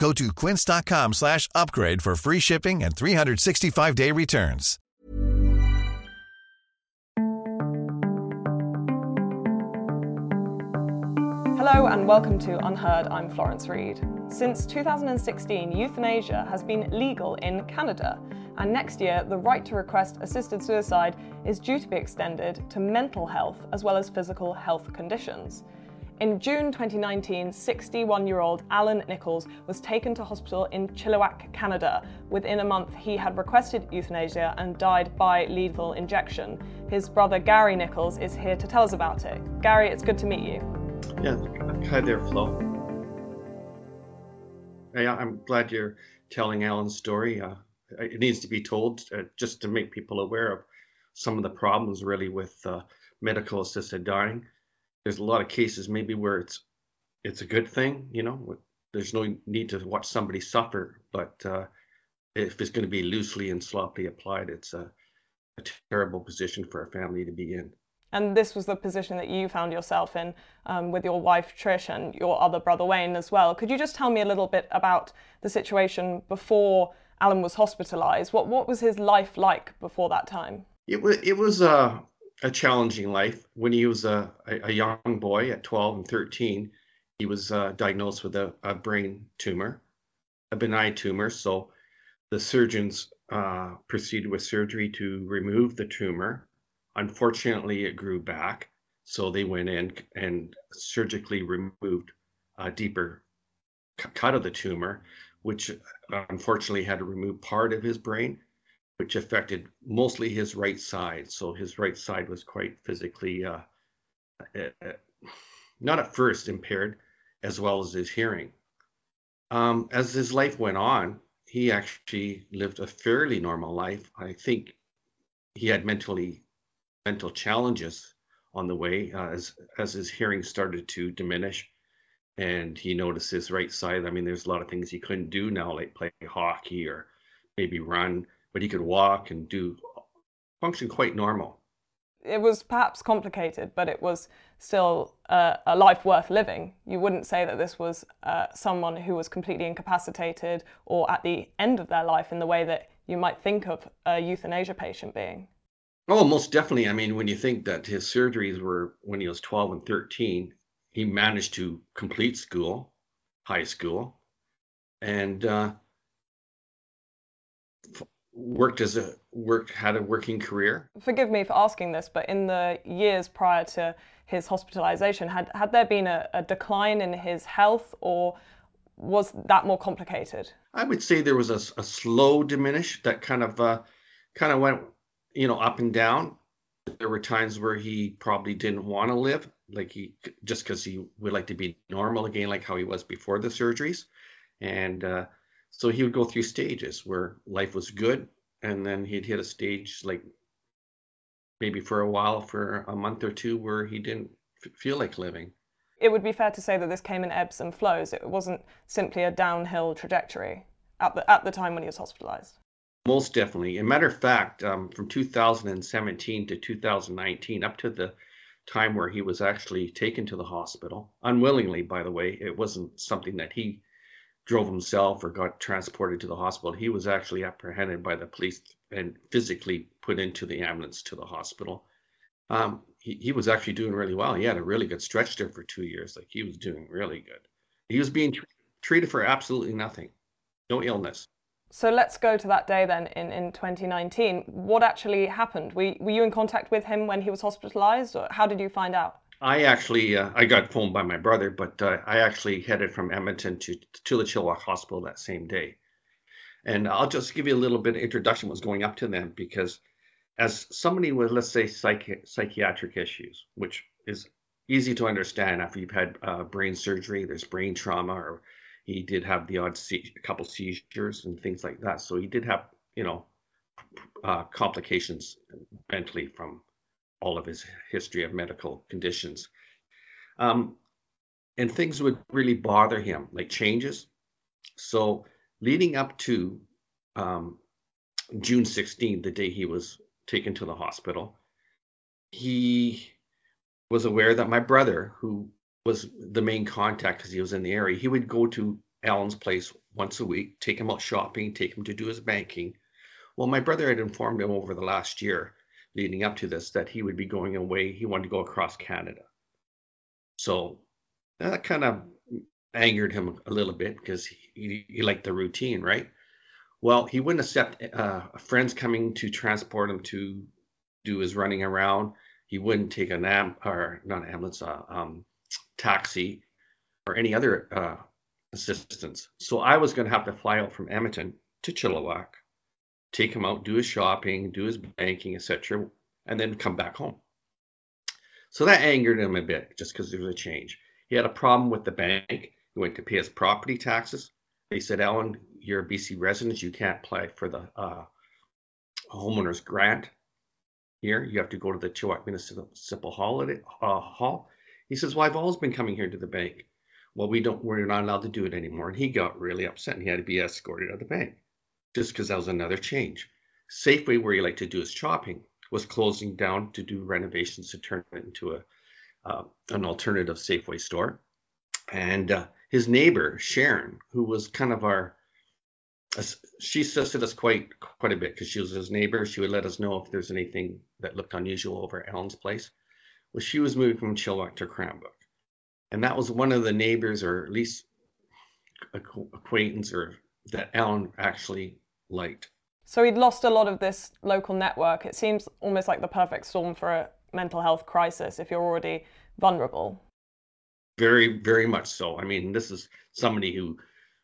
Go to quince.com slash upgrade for free shipping and 365-day returns. Hello and welcome to UnHerd. I'm Florence Read. Since 2016, euthanasia has been legal in Canada, and next year, the right to request assisted suicide is due to be extended to mental health as well as physical health conditions. In June 2019, 61 year old Alan Nichols was taken to hospital in Chilliwack, Canada. Within a month, he had requested euthanasia and died by lethal injection. His brother Gary Nichols is here to tell us about it. Gary, it's good to meet you. Yeah, hi there, Flo. I'm glad you're telling Alan's story. Uh, it needs to be told uh, just to make people aware of some of the problems really with uh, medical assisted dying there's a lot of cases maybe where it's it's a good thing, you know. There's no need to watch somebody suffer, but uh, if it's going to be loosely and sloppily applied, it's a, a, terrible position for a family to be in. And this was the position that you found yourself in um, with your wife Trish and your other brother Wayne as well. Could you just tell me a little bit about the situation before Alan was hospitalised? What what was his life like before that time? It was it was uh, a challenging life. When he was a, a young boy at 12 and 13, he was uh, diagnosed with a, a, brain tumor, a benign tumor. So the surgeons uh, proceeded with surgery to remove the tumor. Unfortunately, it grew back. So they went in and surgically removed a deeper cut of the tumor, which uh, unfortunately had to remove part of his brain which affected mostly his right side. So his right side was quite physically, uh, uh, not at first impaired, as well as his hearing. Um, as his life went on, he actually lived a fairly normal life. I think he had mentally mental challenges on the way uh, as as his hearing started to diminish, and he noticed his right side. I mean, there's a lot of things he couldn't do now, like play hockey or maybe run but he could walk and do function quite normal. It was perhaps complicated, but it was still uh, a life worth living. You wouldn't say that this was uh, someone who was completely incapacitated or at the end of their life in the way that you might think of a euthanasia patient being. Oh, most definitely. I mean, when you think that his surgeries were when he was 12 and 13, he managed to complete school, high school, and uh, worked as a work had a working career. Forgive me for asking this, but in the years prior to his hospitalization, had had there been a, a decline in his health, or was that more complicated? I would say there was a, a slow diminish that kind of uh, kind of went you know up and down. There were times where he probably didn't want to live, like he just because he would like to be normal again, like how he was before the surgeries, and uh, so he would go through stages where life was good, and then he'd hit a stage like maybe for a while, for a month or two, where he didn't f- feel like living. It would be fair to say that this came in ebbs and flows. It wasn't simply a downhill trajectory at the at the time when he was hospitalized. Most definitely. a matter of fact, um, from 2017 to 2019, up to the time where he was actually taken to the hospital, unwillingly, by the way, it wasn't something that he drove himself or got transported to the hospital. He was actually apprehended by the police and physically put into the ambulance to the hospital. Um, he, he was actually doing really well. He had a really good stretch there for two years. Like he was doing really good. He was being treated for absolutely nothing, no illness. So let's go to that day then in, in 2019. What actually happened? Were, were you in contact with him when he was hospitalized, or how did you find out? I actually uh, I got phoned by my brother, but uh, I actually headed from Edmonton to to the Chilliwack Hospital that same day. And I'll just give you a little bit of introduction what's going up to them because as somebody with let's say psychi- psychiatric issues, which is easy to understand after you've had uh, brain surgery, there's brain trauma, or he did have the odd se- couple seizures and things like that. So he did have, you know, uh, complications mentally from all of his history of medical conditions. Um, and things would really bother him, like changes. So leading up to um, June 16th, the day he was taken to the hospital, he was aware that my brother, who was the main contact because he was in the area, he would go to Alan's place once a week, take him out shopping, take him to do his banking. Well, my brother had informed him over the last year leading up to this that he would be going away. He wanted to go across Canada. So that kind of angered him a little bit because he, he liked the routine, right? Well, he wouldn't accept uh, friends coming to transport him to do his running around. He wouldn't take an am or not an ambulance, uh, um, taxi, or any other uh, assistance. So I was going to have to fly out from Edmonton to Chilliwack, take him out, do his shopping, do his banking, etc., and then come back home. So that angered him a bit, just because there was a change. He had a problem with the bank. He went to pay his property taxes. They said, Alan, you're a BC resident. You can't apply for the uh, homeowner's grant here. You have to go to the Chilliwack Municipal Holiday, uh, Hall. He says, Well, I've always been coming here to the bank. Well, we don't, we're not allowed to do it anymore. And he got really upset and he had to be escorted out of the bank just because that was another change. Safeway, where he liked to do his shopping, was closing down to do renovations to turn it into a uh, an alternative Safeway store. And uh, his neighbor Sharon, who was kind of our she assisted us quite quite a bit because she was his neighbor. She would let us know if there's anything that looked unusual over at Alan's place. Well, she was moving from Chilliwack to Cranbrook, and that was one of the neighbors, or at least acquaintance, or that Alan actually liked. So he'd lost a lot of this local network. It seems almost like the perfect storm for a mental health crisis if you're already vulnerable. Very, very much so. I mean, this is somebody who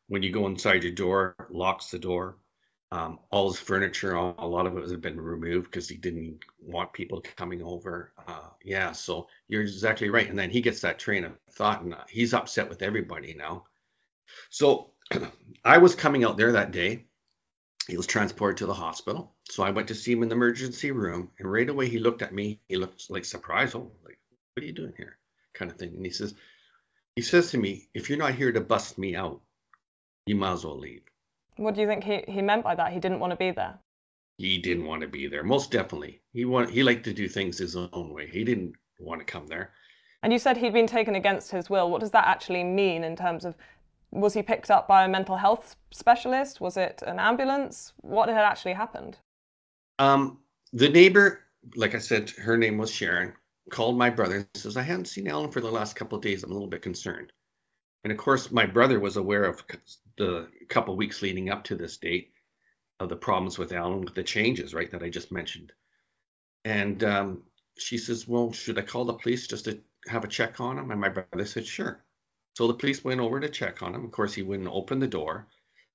when you go inside your door, locks the door. Um, all his furniture, a lot of it has been removed because he didn't want people coming over. Uh, yeah, so you're exactly right. And then he gets that train of thought, and uh, he's upset with everybody now. So I was coming out there that day. He was transported to the hospital. So I went to see him in the emergency room, and right away he looked at me. He looked like surprised, oh, like, what are you doing here? Kind of thing. And he says, he says to me, if you're not here to bust me out, you might as well leave. What do you think he, he meant by that? He didn't want to be there. He didn't want to be there. Most definitely. He want he liked to do things his own way. He didn't want to come there. And you said he'd been taken against his will. What does that actually mean in terms of was he picked up by a mental health specialist? Was it an ambulance? What had actually happened? Um, the neighbor, like I said, her name was Sharon, called my brother and says, I haven't seen Alan for the last couple of days. I'm a little bit concerned. And of course, my brother was aware of the couple weeks leading up to this date of the problems with Alan with the changes, right, that I just mentioned. And um, she says, Well, should I call the police just to have a check on him? And my brother said, Sure. So the police went over to check on him. Of course, he wouldn't open the door.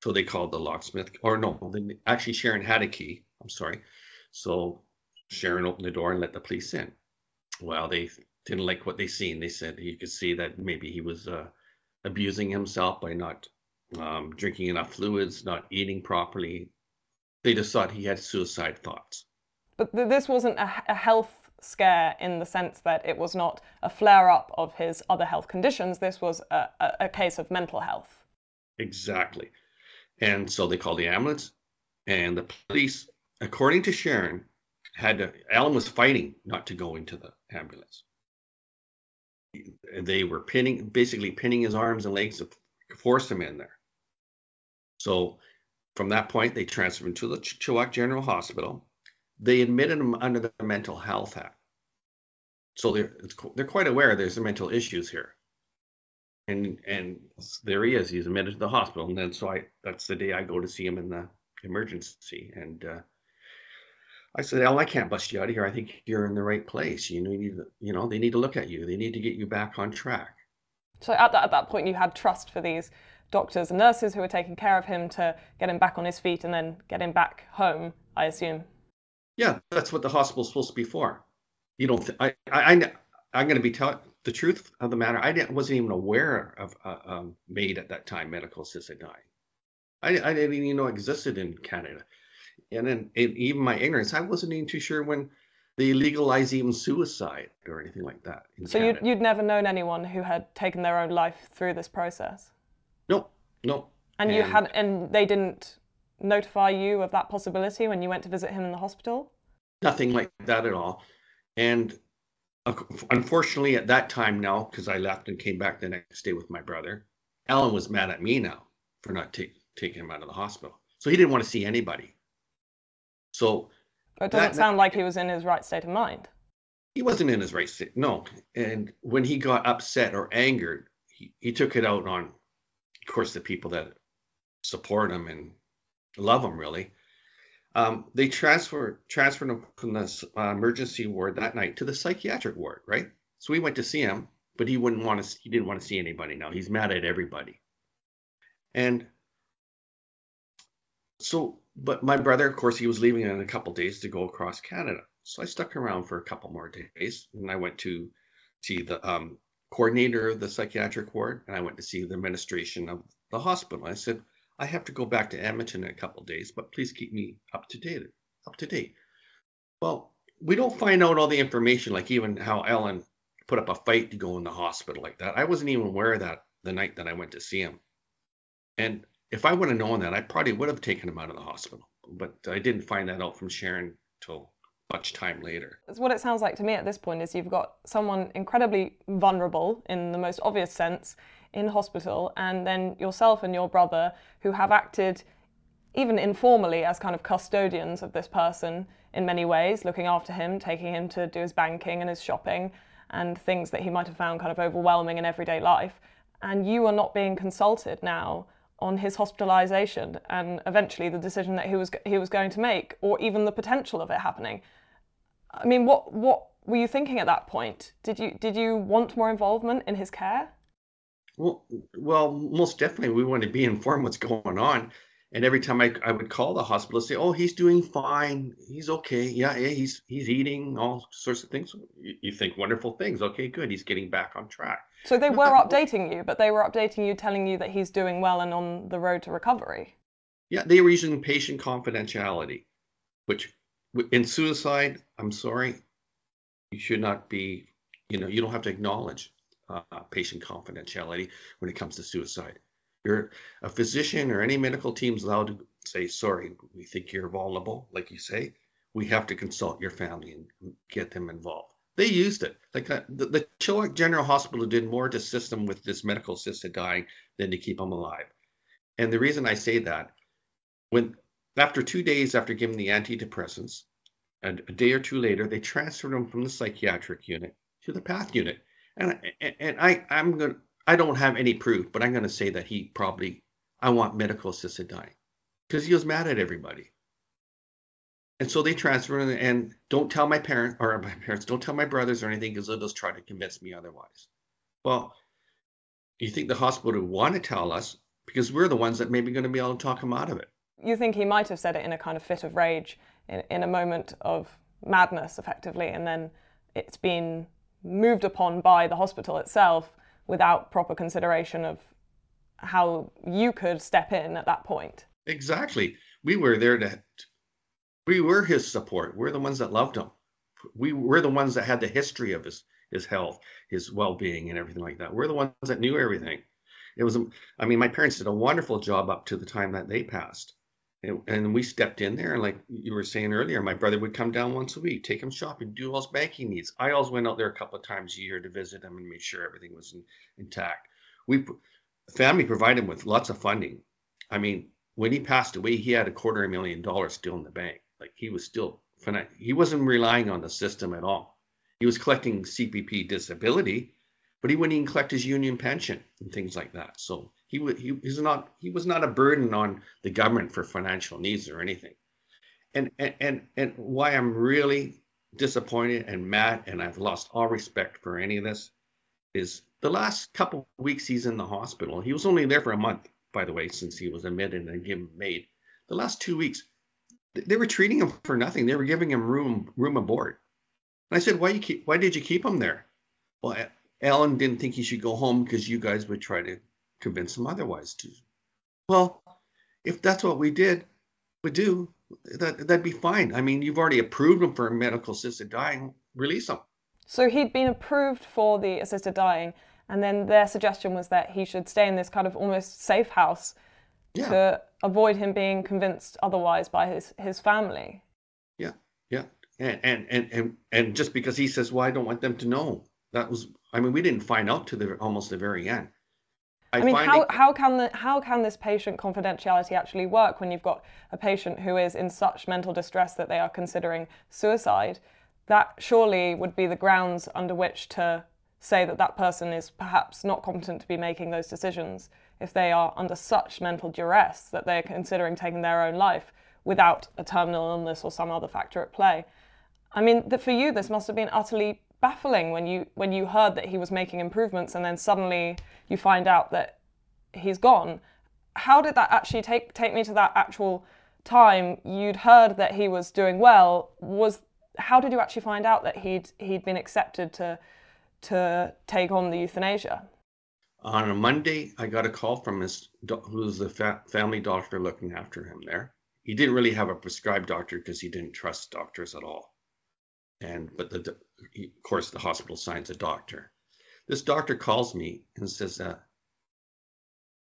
So they called the locksmith, or no, actually, Sharon had a key. I'm sorry. So Sharon opened the door and let the police in. Well, they didn't like what they seen. They said you could see that maybe he was uh, abusing himself by not um, drinking enough fluids, not eating properly. They just thought he had suicide thoughts. But th- this wasn't a, a health scare in the sense that it was not a flare up of his other health conditions. This was a, a, a, case of mental health. Exactly. And so they called the ambulance, and the police, according to Sharon, had to, Alan was fighting not to go into the ambulance they were pinning, basically pinning his arms and legs to force him in there. So from that point, they transferred him to the Chilliwack General Hospital. They admitted him under the Mental Health Act. So they're, they're quite aware there's mental issues here. And and there he is. He's admitted to the hospital. And then so I that's the day I go to see him in the emergency. And uh, I said, Al, I can't bust you out of here. I think you're in the right place. You you need, you know, they need to look at you. They need to get you back on track. So at that, at that point, you had trust for these doctors and nurses who were taking care of him to get him back on his feet and then get him back home, I assume. Yeah, that's what the hospital's supposed to be for. You don't. Th- I, I, I, I'm going to be telling the truth of the matter. I didn't, wasn't even aware of uh, um, MAID at that time, medical assisted dying. I, I didn't even know it existed in Canada. And then and even my ignorance, I wasn't even too sure when they legalized even suicide or anything like that. so you'd, you'd never known anyone who had taken their own life through this process? No, no. And, and you had, and they didn't notify you of that possibility when you went to visit him in the hospital? Nothing like that at all. And uh, unfortunately, at that time now, because I left and came back the next day with my brother, Alan was mad at me now for not take, taking him out of the hospital. So he didn't want to see anybody. So. But it doesn't that, sound like he was in his right state of mind. He wasn't in his right state. No. And when he got upset or angered, he, he took it out on, of course, the people that support him and love him really. Um, they transfer transferred him from the uh, emergency ward that night to the psychiatric ward, right? So we went to see him, but he wouldn't want to. He didn't want to see anybody now. He's mad at everybody, and so. But my brother, of course, he was leaving in a couple days to go across Canada. So I stuck around for a couple more days, and I went to see the um, coordinator of the psychiatric ward, and I went to see the administration of the hospital. I said, I have to go back to Edmonton in a couple days, but please keep me up to date. Up to date. Well, we don't find out all the information, like even how Ellen put up a fight to go in the hospital like that. I wasn't even aware of that the night that I went to see him. And if I would have known that, I probably would have taken him out of the hospital. But I didn't find that out from Sharon till much time later. That's what it sounds like to me at this point is you've got someone incredibly vulnerable in the most obvious sense in hospital, and then yourself and your brother who have acted even informally as kind of custodians of this person in many ways, looking after him, taking him to do his banking and his shopping and things that he might have found kind of overwhelming in everyday life. And you are not being consulted now on his hospitalization and eventually the decision that he was he was going to make or even the potential of it happening. I mean, what what were you thinking at that point? Did you did you want more involvement in his care? Well, well, most definitely, we want to be informed what's going on. And every time I, I would call the hospital, say, "Oh, he's doing fine. He's okay. Yeah, yeah, he's he's eating all sorts of things." You, you think wonderful things. Okay, good. He's getting back on track. So they were updating you, but they were updating you, telling you that he's doing well and on the road to recovery. Yeah, they were using patient confidentiality, which in suicide, I'm sorry, you should not be. You know, you don't have to acknowledge uh, patient confidentiality when it comes to suicide. You're a physician or any medical team is allowed to say, sorry, we think you're vulnerable, like you say. We have to consult your family and get them involved. They used it. Like uh, the, the Chilliwack General Hospital did more to assist them with this medical assisted dying than to keep them alive. And the reason I say that, when after two days after giving the antidepressants, and a day or two later, they transferred him from the psychiatric unit to the PATH unit and and I I'm going I don't have any proof, but I'm to say that he probably I want medical assisted dying because he was mad at everybody. And so they transfer and, and don't tell my parents or my parents don't tell my brothers or anything because they'll just try to convince me otherwise. Well, you think the hospital would want to tell us because we're the ones that maybe going to be able to talk him out of it. You think he might have said it in a kind of fit of rage, in, in a moment of madness, effectively, and then it's been moved upon by the hospital itself without proper consideration of how you could step in at that point. Exactly. We were there to, we were his support. We're the ones that loved him. We were the ones that had the history of his, his health, his well being, and everything like that. We're the ones that knew everything. It was, I mean, my parents did a wonderful job up to the time that they passed. And, and, we stepped in there, and like you were saying earlier, my brother would come down once a week, take him shopping, do all his banking needs. I always went out there a couple of times a year to visit him and make sure everything was in, intact. We, family provided him with lots of funding. I mean, when he passed away, he had a quarter of a million dollars still in the bank. Like he was still, he wasn't relying on the system at all. He was collecting CPP disability, but he wouldn't even collect his union pension and things like that. So He, he he's not he was not a burden on the government for financial needs or anything. And and and, and why I'm really disappointed and mad and I've lost all respect for any of this is the last couple weeks he's in the hospital. He was only there for a month, by the way, since he was admitted and given MAID. The last two weeks, they were treating him for nothing. They were giving him room room aboard. And I said, why you keep why did you keep him there? Well, Alan didn't think he should go home because you guys would try to convince him otherwise. To well, if that's what we did, would do that that'd be fine. I mean, you've already approved him for medical assisted dying. Release him. So he'd been approved for the assisted dying, and then their suggestion was that he should stay in this kind of almost safe house yeah. to avoid him being convinced otherwise by his his family. Yeah, yeah, and and and and, and just because he says, "Well, I don't want them to know," that was. I mean, we didn't find out to the almost the very end. I, I mean, how, it... how can the how can this patient confidentiality actually work when you've got a patient who is in such mental distress that they are considering suicide? That surely would be the grounds under which to say that that person is perhaps not competent to be making those decisions if they are under such mental duress that they're considering taking their own life without a terminal illness or some other factor at play. I mean, for you, this must have been utterly baffling when you when you heard that he was making improvements and then suddenly you find out that he's gone. How did that actually take take me to that actual time you'd heard that he was doing well? Was how did you actually find out that he'd he'd been accepted to to take on the euthanasia? On a Monday, I got a call from his who's the fa- family doctor looking after him there. He didn't really have a prescribed doctor because he didn't trust doctors at all and but the of course the hospital signs a doctor. This doctor calls me and says uh,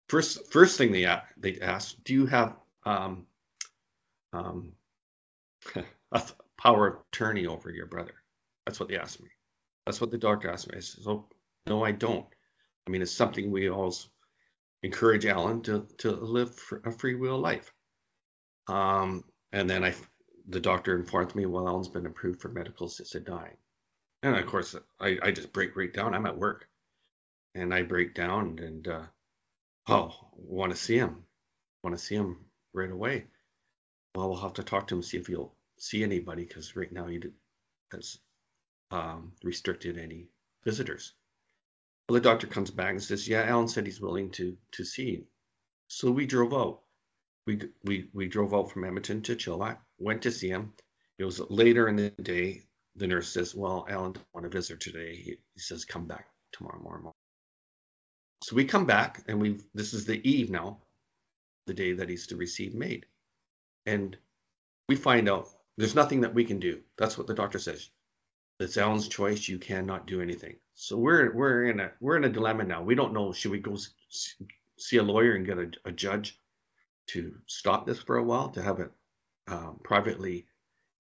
first first thing they they ask, do you have um, um, a power of attorney over your brother? That's what they asked me. That's what the doctor asked me. I said, oh, no, I don't. I mean, it's something we always encourage Alan to to live a free will life. Um, and then I the doctor informed me, well, Alan's been approved for medical assisted dying. And of course, I, I just break right down. I'm at work and I break down and, uh, oh, want to see him. Want to see him right away. Well, we'll have to talk to him, see if he'll see anybody because right now he has um, restricted any visitors. Well, the doctor comes back and says, yeah, Alan said he's willing to, to see. So we drove out we we we drove out from Edmonton to Chilliwack, went to see him. It was later in the day. The nurse says, "Well, Alan don't want to visit today." He, he says, "Come back tomorrow morning." So we come back, and we this is the eve now, the day that he's to receive MAID, and we find out there's nothing that we can do. That's what the doctor says. It's Alan's choice. You cannot do anything. So we're we're in a we're in a dilemma now. We don't know. Should we go see a lawyer and get a, a judge to stop this for a while, to have it um, privately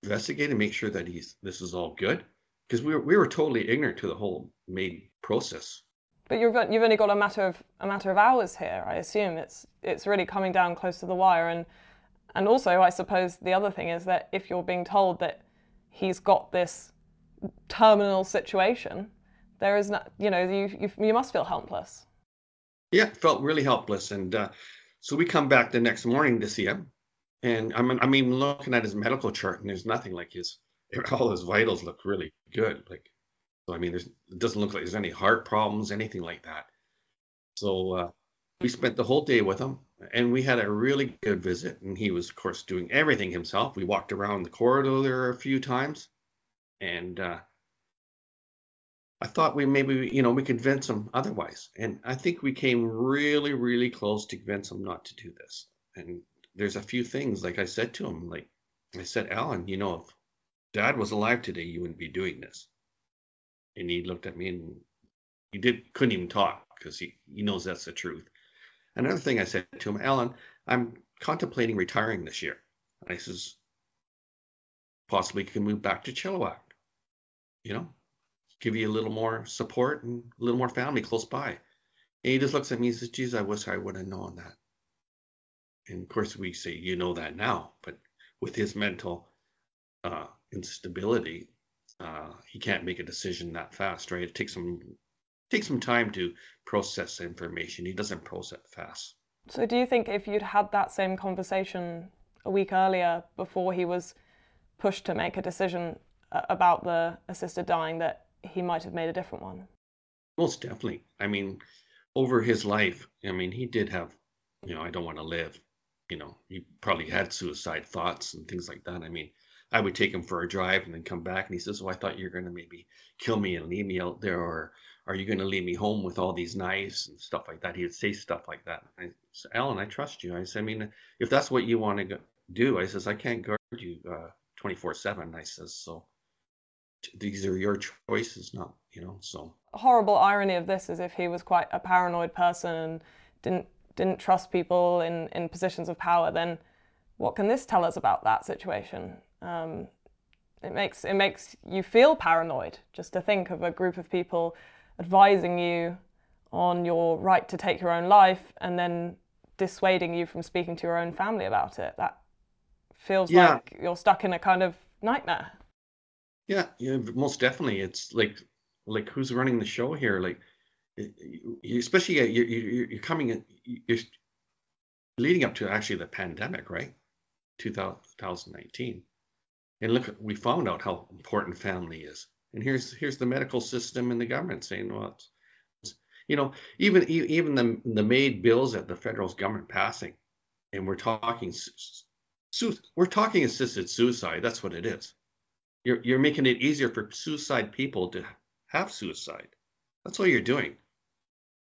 investigated, make sure that he's this is all good, because we were we were totally ignorant to the whole MAID process. But you've you've only got a matter of a matter of hours here. I assume it's it's really coming down close to the wire, and and also I suppose the other thing is that if you're being told that he's got this terminal situation, there is not you know you you, you must feel helpless. Yeah, felt really helpless, and uh, so we come back the next morning to see him, and I'm I'm even looking at his medical chart, and there's nothing like his all his vitals look really good. Like, so I mean, there's it doesn't look like there's any heart problems, anything like that. So uh, we spent the whole day with him, and we had a really good visit. And he was, of course, doing everything himself. We walked around the corridor there a few times, and uh, I thought we maybe you know we convince him otherwise, and I think we came really really close to convince him not to do this. And there's a few things like I said to him, like I said, Alan, you know, if Dad was alive today, you wouldn't be doing this. And he looked at me and he did couldn't even talk because he he knows that's the truth. Another thing I said to him, Alan, I'm contemplating retiring this year. And I says, possibly can move back to Chilliwack. You know, give you a little more support and a little more family close by. And he just looks at me and says, geez, I wish I would have known that. And of course, we say, you know that now, but with his mental uh, instability, uh, he can't make a decision that fast, right? It takes him takes some time to process information. He doesn't process fast. So, do you think if you'd had that same conversation a week earlier before he was pushed to make a decision uh, about the assisted dying, that he might have made a different one? Most definitely. I mean, over his life, I mean, he did have, you know, I don't want to live. You know, he probably had suicide thoughts and things like that. I mean, I would take him for a drive and then come back and he says, "Well, I thought you were going to maybe kill me and leave me out there, or are you going to leave me home with all these knives and stuff like that?" He would say stuff like that. I said, "Alan, I trust you." I said, "I mean, if that's what you want to do," I says, "I can't guard you uh, 24/7." I says, "So these are your choices, not you know." So horrible irony of this is if he was quite a paranoid person and didn't didn't trust people in in positions of power, then what can this tell us about that situation? Um, it makes it makes you feel paranoid just to think of a group of people advising you on your right to take your own life and then dissuading you from speaking to your own family about it. That feels yeah. like you're stuck in a kind of nightmare. Yeah, yeah, most definitely. It's like like who's running the show here? Like, especially uh, you're you're, you're coming in, you're leading up to actually the pandemic, right? 2019 and look, we found out how important family is. And here's here's the medical system and the government saying, well, it's, it's, you know, even even the the MAID bills that the federal government passing, and we're talking we're talking assisted suicide. That's what it is. You're you're making it easier for suicide people to have suicide. That's all you're doing.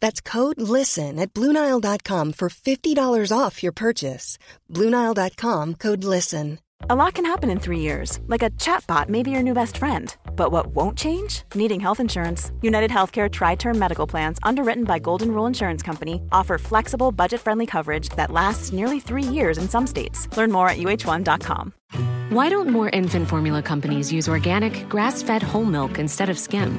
That's code LISTEN at Bluenile.com for $50 off your purchase. Bluenile.com code LISTEN. A lot can happen in three years, like a chatbot may be your new best friend. But what won't change? Needing health insurance. United Healthcare Tri Term Medical Plans, underwritten by Golden Rule Insurance Company, offer flexible, budget friendly coverage that lasts nearly three years in some states. Learn more at uh1.com. Why don't more infant formula companies use organic, grass fed whole milk instead of skim?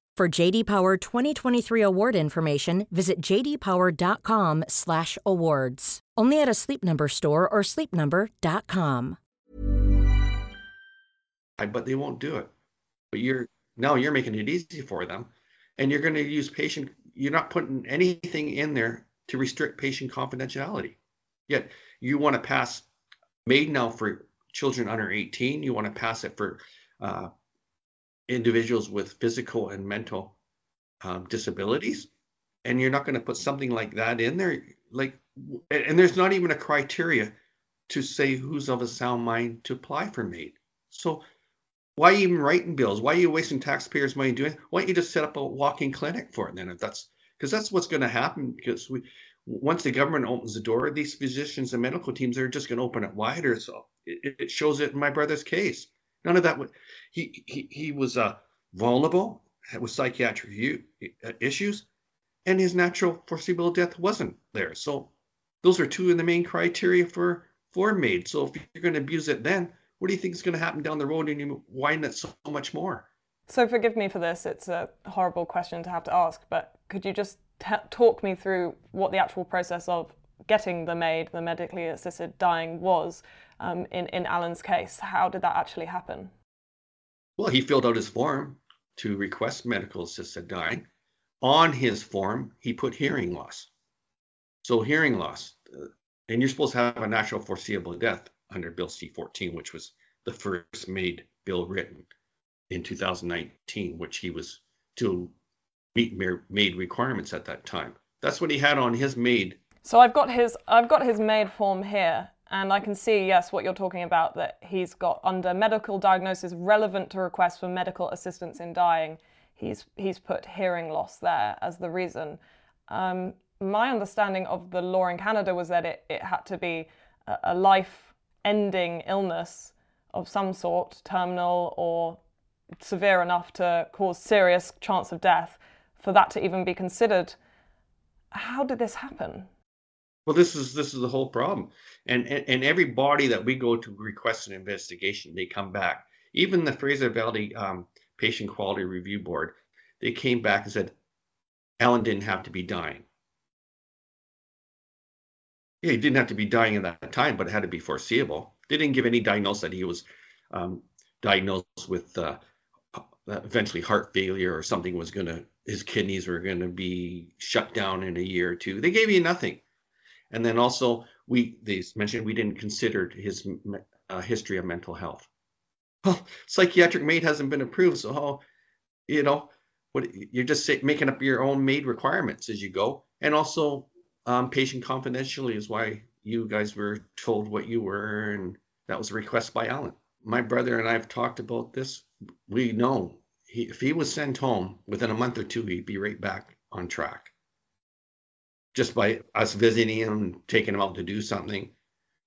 For JD Power 2023 award information, visit jdpower.com/awards. Only at a Sleep Number store or sleepnumber.com but they won't do it. But you're now you're making it easy for them, and you're going to use patient. You're not putting anything in there to restrict patient confidentiality. Yet you want to pass MAID now for children under 18. You want to pass it for uh, individuals with physical and mental um, disabilities, and you're not going to put something like that in there. Like, and there's not even a criteria to say who's of a sound mind to apply for MAID. So why are you even writing bills? Why are you wasting taxpayers' money doing? Why don't you just set up a walk-in clinic for it then? If that's because that's what's going to happen. Because we, once the government opens the door, these physicians and medical teams are just going to open it wider. So it, it, shows it in my brother's case. None of that. Would, he he he was uh, vulnerable with psychiatric uh, issues, and his natural foreseeable death wasn't there. So those are two of the main criteria for for MAID. So if you're going to abuse it, then what do you think is going to happen down the road and you widen it so much more? So forgive me for this. It's a horrible question to have to ask, but could you just t- talk me through what the actual process of getting the MAID, the medically assisted dying, was um, in, in Alan's case. How did that actually happen? Well, he filled out his form to request medical assisted dying. On his form, he put hearing loss. So, hearing loss, uh, and you're supposed to have a natural foreseeable death under Bill C 14, which was the first MAID bill written in 2019, which he was to meet MAID requirements at that time. That's what he had on his MAID. So I've got his I've got his MAID form here, and I can see yes what you're talking about that he's got under medical diagnosis relevant to request for medical assistance in dying. He's he's put hearing loss there as the reason. Um, my understanding of the law in Canada was that it, it had to be a, a life ending illness of some sort, terminal or severe enough to cause serious chance of death, for that to even be considered. How did this happen? Well, this is this is the whole problem, and and, and every body that we go to request an investigation, they come back. Even the Fraser Valley um, Patient Quality Review Board, they came back and said Alan didn't have to be dying. Yeah, he didn't have to be dying at that time, but it had to be foreseeable. They didn't give any diagnosis that he was um, diagnosed with uh, eventually heart failure or something was going to his kidneys were going to be shut down in a year or two. They gave you nothing. And then also we they mentioned we didn't consider his uh, history of mental health. Well, psychiatric MAID hasn't been approved, so how, you know, what you're just say, making up your own MAID requirements as you go. And also, um, patient confidentiality is why you guys were told what you were, and that was a request by Alan. My brother and I have talked about this. We know he, if he was sent home within a month or two, he'd be right back on track. Just by us visiting him, and taking him out to do something,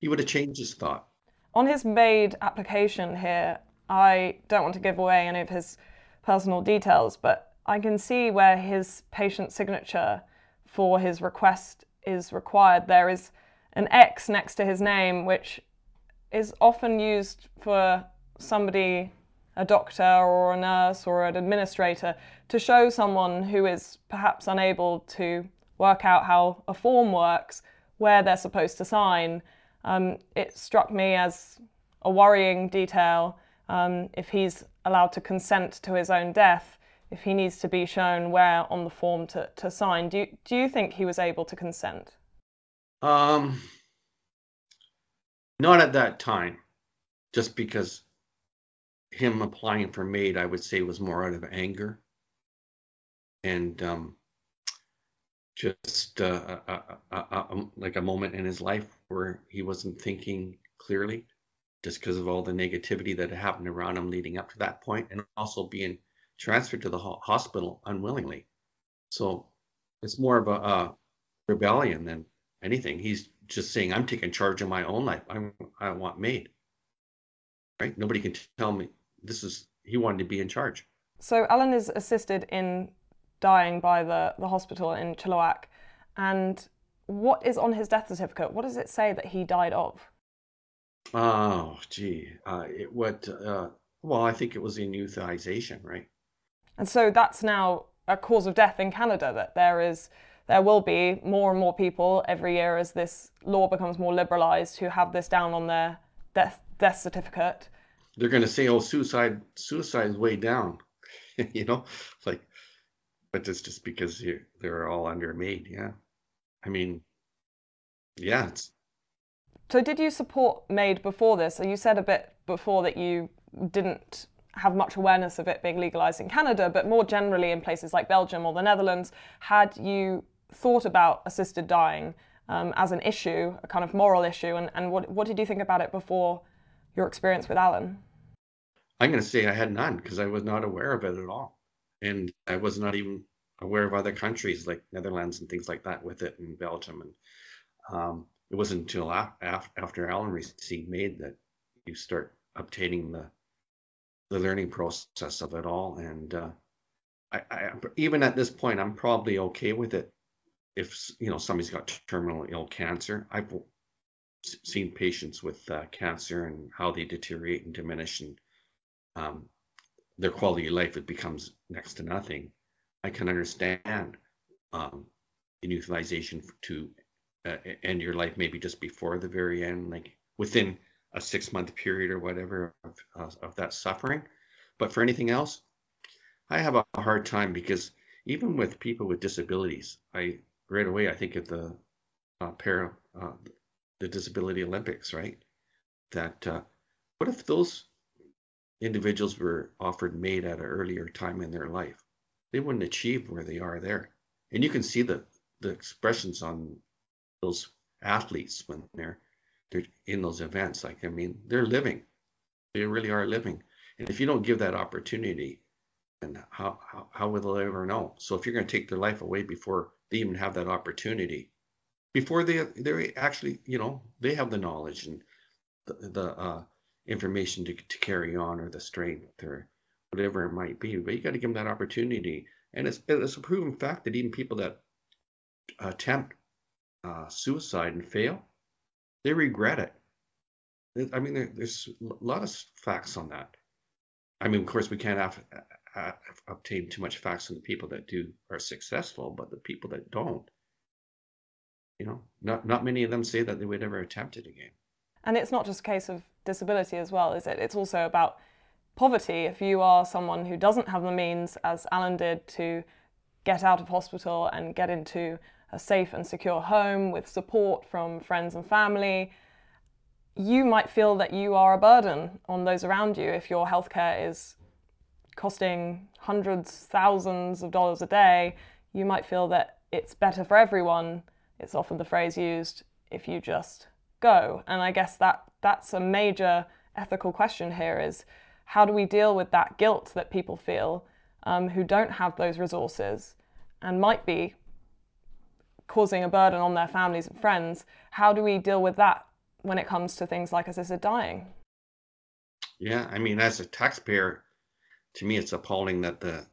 he would have changed his thought. On his MAID application here, I don't want to give away any of his personal details, but I can see where his patient signature for his request is required. There is an X next to his name, which is often used for somebody a doctor or a nurse or an administrator to show someone who is perhaps unable to work out how a form works where they're supposed to sign. Um, it struck me as a worrying detail um, if he's allowed to consent to his own death, if he needs to be shown where on the form to, to sign. Do you, do you think he was able to consent? Um, not at that time, just because him applying for MAID, I would say, was more out of anger and um, just uh, a, a, a, like a moment in his life where he wasn't thinking clearly, just because of all the negativity that happened around him leading up to that point, and also being transferred to the hospital unwillingly. So it's more of a, rebellion than anything. He's just saying, "I'm taking charge of my own life. I'm, I want MAID Right? Nobody can tell me this is he wanted to be in charge. So Alan is assisted in dying by the, the hospital in Chilliwack. And what is on his death certificate? What does it say that he died of? Oh, gee. Uh, it what? Uh, well, I think it was in euthanization, right? And so that's now a cause of death in Canada. That there is, there will be more and more people every year as this law becomes more liberalised who have this down on their death death certificate they're going to say, "Oh, suicide, suicide is way down," you know, like, but it's just because they're all under MAID. Yeah, I mean, yeah. It's... So, did you support MAID before this? So you said a bit before that you didn't have much awareness of it being legalized in Canada, but more generally in places like Belgium or the Netherlands. Had you thought about assisted dying um, as an issue, a kind of moral issue, and, and what, what did you think about it before your experience with Alan? I'm going to say I had none because I was not aware of it at all. And I was not even aware of other countries like Netherlands and things like that with it in Belgium. And um, it wasn't until af- after Alan received MAID that you start obtaining the the learning process of it all. And uh, I, I, even at this point, I'm probably okay with it. If you know somebody's got terminal ill cancer, I've seen patients with uh, cancer and how they deteriorate and diminish and um, their quality of life it becomes next to nothing i can understand um, euthanization to uh, end your life maybe just before the very end, like within a six month period or whatever of, of, of that suffering. But for anything else, I have a hard time because even with people with disabilities, I right away I think of the uh, para, uh, the Disability Olympics, right? That uh, what if those individuals were offered MAID at an earlier time in their life? They wouldn't achieve where they are there, and you can see the the expressions on those athletes when they're they're in those events. Like I mean, they're living, they really are living, and if you don't give that opportunity, and how, how, how will they ever know? So if you're going to take their life away before they even have that opportunity, before they they actually you know they have the knowledge and the, the uh, information to, to carry on or the strength or whatever it might be, but you got to give them that opportunity. And it's it's a proven fact that even people that attempt uh, suicide and fail, they regret it. I mean, there, there's a lot of facts on that. I mean, of course, we can't have, have, obtain too much facts on the people that do are successful, but the people that don't, you know, not not many of them say that they would ever attempt it again. And it's not just a case of disability as well, is it? It's also about poverty. If you are someone who doesn't have the means, as Alan did, to get out of hospital and get into a safe and secure home with support from friends and family, you might feel that you are a burden on those around you if your healthcare is costing hundreds, thousands of dollars a day. You might feel that it's better for everyone. It's often the phrase used if you just go. And I guess that that's a major ethical question here is how do we deal with that guilt that people feel um, who don't have those resources and might be causing a burden on their families and friends? How do we deal with that when it comes to things like assisted dying? Yeah, I mean, as a taxpayer, to me, it's appalling that the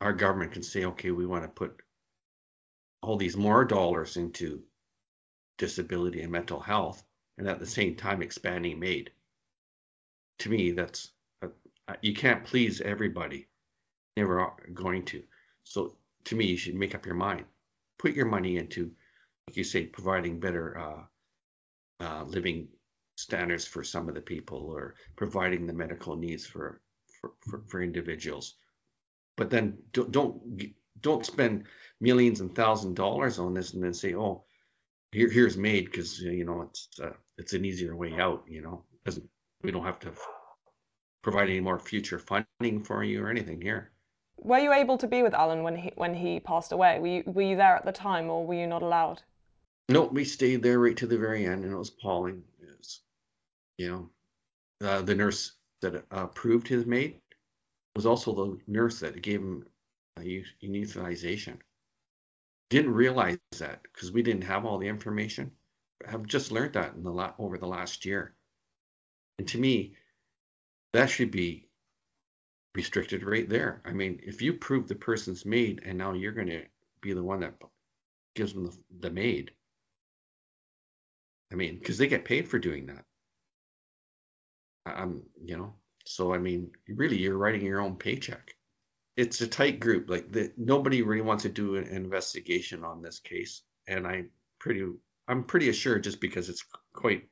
our government can say, okay, we want to put all these more dollars into disability and mental health, and at the same time expanding MAID. To me, that's a, you can't please everybody. Never going to. So to me, you should make up your mind. Put your money into, like you say, providing better uh, uh, living standards for some of the people, or providing the medical needs for for, for, for individuals. But then don't, don't don't spend millions and thousand dollars on this and then say, oh, here here's MAID because you know it's uh, it's an easier way out. You know, doesn't we don't have to provide any more future funding for you or anything here. Were you able to be with Alan when he when he passed away? Were you were you there at the time, or were you not allowed? No, we stayed there right to the very end, and it was appalling. It was, you know, uh, the nurse that uh, approved his MAID was also the nurse that gave him a euthanization. Didn't realize that because we didn't have all the information. I've just learned that in the la- over the last year. And to me, that should be restricted right there. I mean, if you prove the person's MAID and now you're going to be the one that gives them the, the MAID, I mean, because they get paid for doing that. I'm, you know, so I mean, really, you're writing your own paycheck it's a tight group. Like the, nobody really wants to do an investigation on this case, and I pretty I'm pretty assured just because it's quite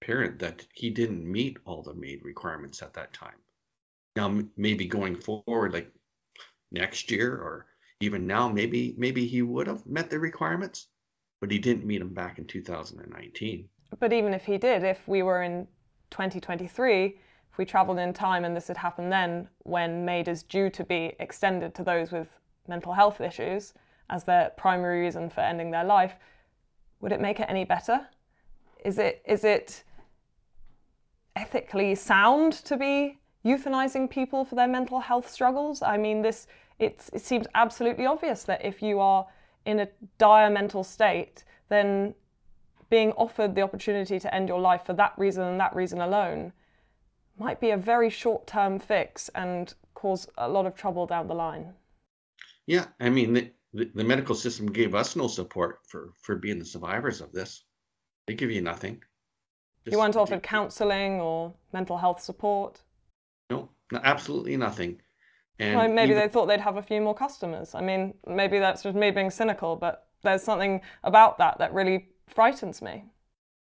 apparent that he didn't meet all the MAID requirements at that time. Now maybe going forward, like next year or even now, maybe maybe he would have met the requirements, but he didn't meet them back in 2019. But even if he did, if we were in 2023 if we travelled in time and this had happened then, when MAID is due to be extended to those with mental health issues as their primary reason for ending their life, would it make it any better? Is it is it ethically sound to be euthanizing people for their mental health struggles? I mean, this it seems absolutely obvious that if you are in a dire mental state, then being offered the opportunity to end your life for that reason and that reason alone might be a very short term fix and cause a lot of trouble down the line. Yeah, I mean, the, the, the, medical system gave us no support for, for being the survivors of this. They give you nothing. Just, you weren't offered counseling or mental health support? No, no absolutely nothing. And well, maybe even, they thought they'd have a few more customers. I mean, maybe that's just me being cynical, but there's something about that that really frightens me.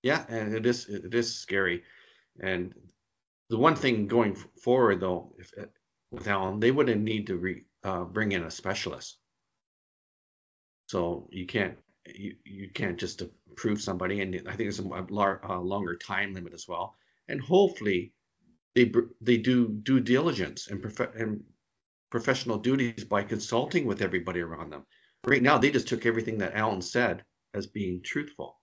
Yeah, and it is it is scary. And the one thing going forward, though, if, with Alan, they wouldn't need to re, uh, bring in a specialist. So you can't you, you can't just approve somebody, and I think there's a, lar- a longer time limit as well. And hopefully, they they do due diligence and, prof- and professional duties by consulting with everybody around them. Right now, they just took everything that Alan said as being truthful,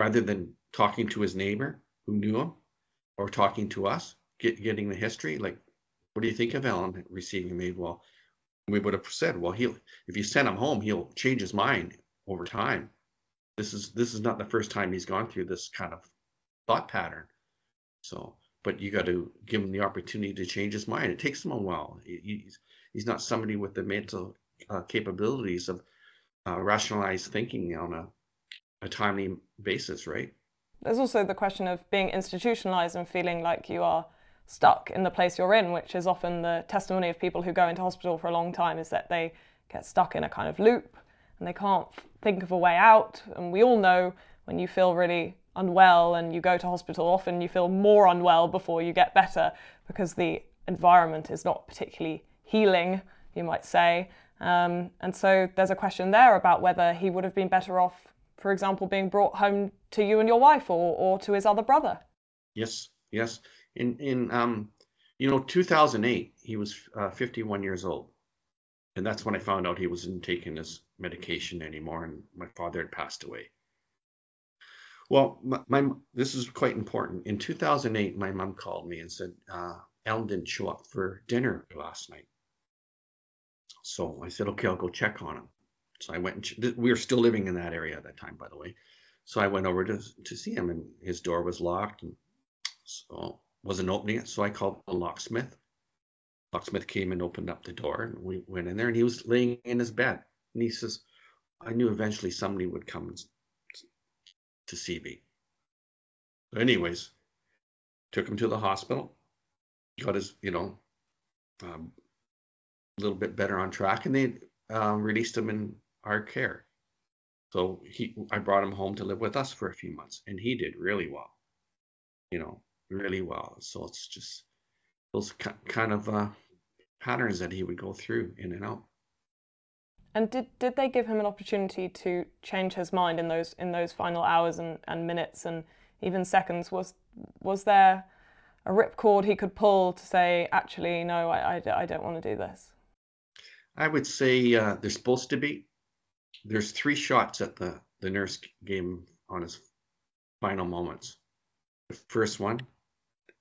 rather than talking to his neighbor who knew him, or talking to us, get, getting the history. Like, what do you think of Alan receiving aid? Well, we would have said, well, he'll if you send him home, he'll change his mind over time. This is this is not the first time he's gone through this kind of thought pattern. So, but you got to give him the opportunity to change his mind. It takes him a while. He's he's not somebody with the mental uh, capabilities of uh, rationalized thinking on a a timely basis, right? There's also the question of being institutionalized and feeling like you are stuck in the place you're in, which is often the testimony of people who go into hospital for a long time, is that they get stuck in a kind of loop and they can't think of a way out. And we all know when you feel really unwell and you go to hospital, often you feel more unwell before you get better because the environment is not particularly healing, you might say. Um, and so there's a question there about whether he would have been better off, for example, being brought home to you and your wife or, or to his other brother. Yes, yes in in um, you know 2008 he was uh, 51 years old, and that's when I found out he wasn't taking his medication anymore, and my father had passed away. Well, my, my this is quite important. In 2008, my mom called me and said uh, Alan didn't show up for dinner last night. So I said, okay, I'll go check on him. So I went and we were still living in that area at that time, by the way. So I went over to to see him, and his door was locked, and so wasn't opening it, so I called the locksmith. Locksmith came and opened up the door, and we went in there, and he was laying in his bed. And he says, "I knew eventually somebody would come to see me." But anyways, took him to the hospital. Got his, you know, um, a little bit better on track, and they uh, released him in our care. So he, I brought him home to live with us for a few months, and he did really well. You know, really well. So it's just those kind of uh, patterns that he would go through in and out. And did, did they give him an opportunity to change his mind in those in those final hours and, and minutes and even seconds? Was was there a ripcord he could pull to say, actually, no, I, I, I don't want to do this? I would say uh, there's supposed to be. There's three shots at the, the nurse game on his final moments. The first one,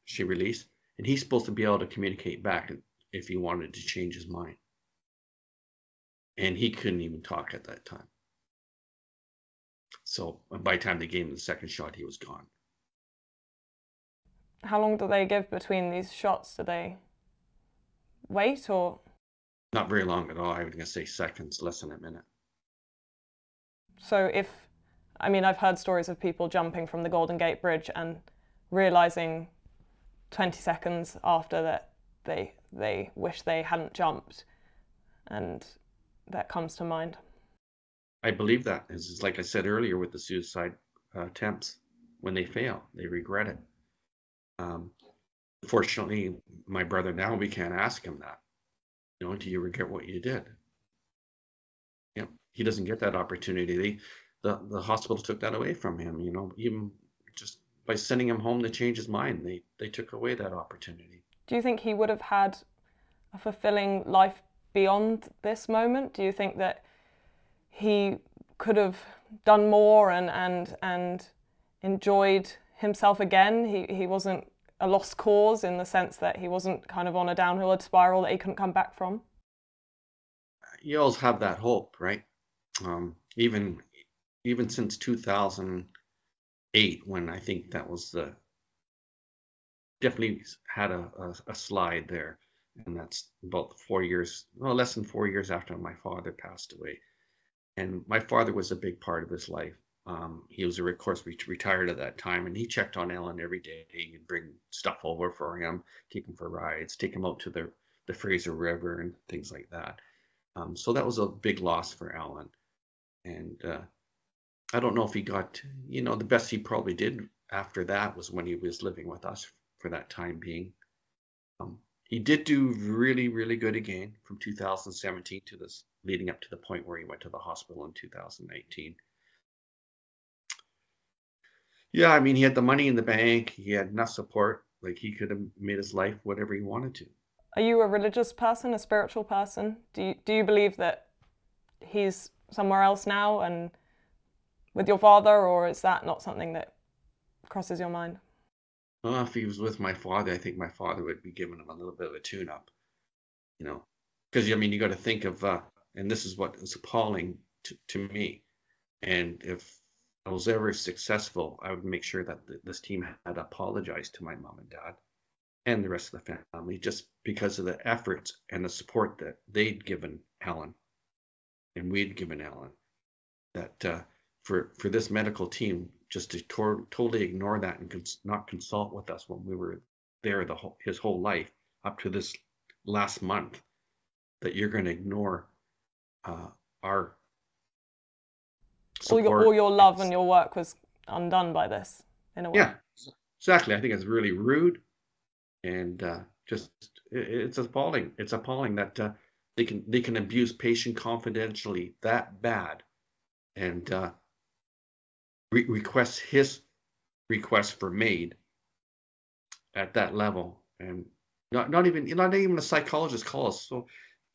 she released, and he's supposed to be able to communicate back if he wanted to change his mind. And he couldn't even talk at that time. So by the time they gave him the second shot, he was gone. How long do they give between these shots? Do they wait or? Not very long at all. I was going to say seconds, less than a minute. So if, I mean, I've heard stories of people jumping from the Golden Gate Bridge and realizing 20 seconds after that they they wish they hadn't jumped and that comes to mind. I believe that. Is like i said earlier with the suicide uh, attempts when they fail they regret it. Um, fortunately my brother now we can't ask him that. You know do you regret what you did he doesn't get that opportunity they the, the hospital took that away from him you know even just by sending him home to change his mind. They they took away that opportunity. Do you think he would have had a fulfilling life beyond this moment? Do you think that he could have done more and and and enjoyed himself again? He he wasn't a lost cause in the sense that he wasn't kind of on a downhill spiral that he couldn't come back from. You always have that hope, right? Um, even even since 2008 when I think that was the definitely had a, a, a slide there, and that's about four years, well, less than four years after my father passed away. And my father was a big part of his life. Um, he was, of course, retired at that time, and he checked on Alan every day. He'd bring stuff over for him, take him for rides, take him out to the the Fraser River and things like that. Um, so that was a big loss for Alan. And uh, I don't know if he got, you know, the best he probably did after that was when he was living with us for that time being. Um, he did do really, really good again from 2017 to this, leading up to the point where he went to the hospital in 2019. Yeah, I mean, he had the money in the bank. He had enough support. Like he could have made his life whatever he wanted to. Are you a religious person, a spiritual person? Do you, do you believe that he's somewhere else now and with your father, or is that not something that crosses your mind? Well, if he was with my father, I think my father would be giving him a little bit of a tune up, you know, because I mean, you got to think of, uh, and this is what is appalling to, to me. And if I was ever successful, I would make sure that th- this team had apologized to my mom and dad and the rest of the family just because of the efforts and the support that they'd given Alan and we'd given Alan. That uh, for for this medical team just to tor- totally ignore that and cons- not consult with us when we were there the whole, his whole life up to this last month, that you're going to ignore uh, our all your all your love and your work was undone by this in a way. Yeah, exactly. I think it's really rude, and uh, just it, it's appalling. It's appalling that uh, they can they can abuse patient confidentially that bad, and uh, re- request his request for MAID at that level, and not not even not even a psychologist calls. So,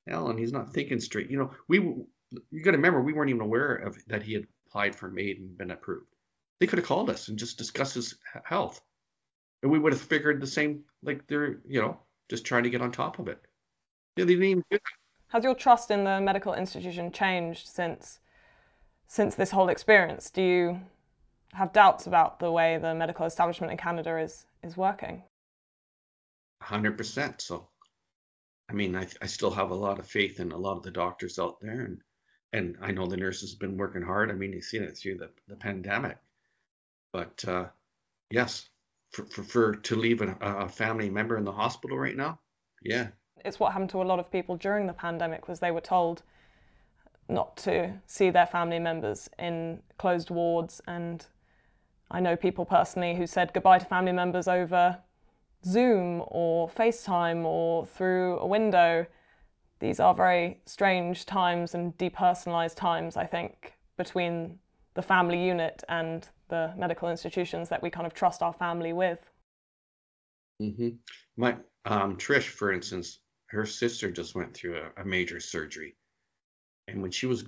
Alan, he's not thinking straight. You know, we you got to remember we weren't even aware of that he had applied for MAID and been approved. They could have called us and just discussed his health, and we would have figured the same. Like they're you know just trying to get on top of it. Yeah, they didn't even do that. Has your trust in the medical institution changed since since this whole experience? Do you have doubts about the way the medical establishment in Canada is is working? Hundred percent. So, I mean, I I still have a lot of faith in a lot of the doctors out there, and and I know the nurses have been working hard. I mean, you've seen it through the, the pandemic. But uh, yes, for, for, for to leave a, a family member in the hospital right now, yeah. It's what happened to a lot of people during the pandemic was they were told not to see their family members in closed wards and I know people personally who said goodbye to family members over Zoom or FaceTime or through a window these are very strange times and depersonalized times, I think, between the family unit and the medical institutions that we kind of trust our family with. Mm-hmm. My um, Trish, for instance, her sister just went through a, a, major surgery, and when she was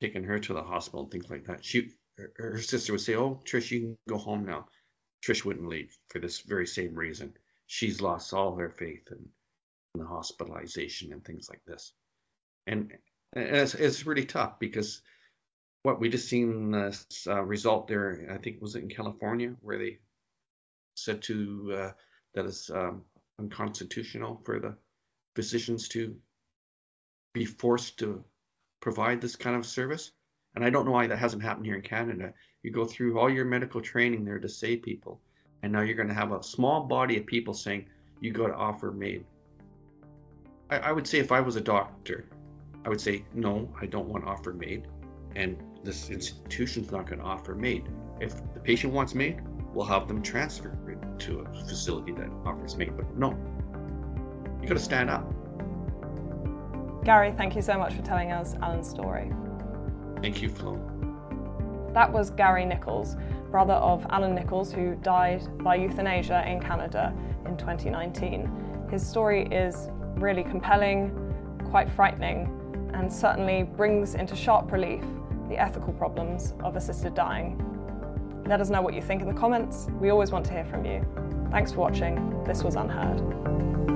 taking her to the hospital and things like that, she her, her sister would say, "Oh, Trish, you can go home now." Trish wouldn't leave for this very same reason. She's lost all her faith in the hospitalization and things like this. And, and it's, it's really tough because what we just seen this uh, result there, I think was it in California where they said to uh, that it's um, unconstitutional for the physicians to be forced to provide this kind of service. And I don't know why that hasn't happened here in Canada. You go through all your medical training there to save people, and now you're going to have a small body of people saying you got to offer MAID. I, I would say if I was a doctor, I would say, no, I don't want offer MAID. And this institution's not going to offer MAID. If the patient wants MAID, we'll have them transferred to a facility that offers MAID. But no, you got to stand up. Gary, thank you so much for telling us Alan's story. Thank you, Flo. That was Gary Nichols, brother of Alan Nichols, who died by euthanasia in Canada in 2019. His story is really compelling, quite frightening, and certainly brings into sharp relief the ethical problems of assisted dying. Let us know what you think in the comments. We always want to hear from you. Thanks for watching. This was UnHerd.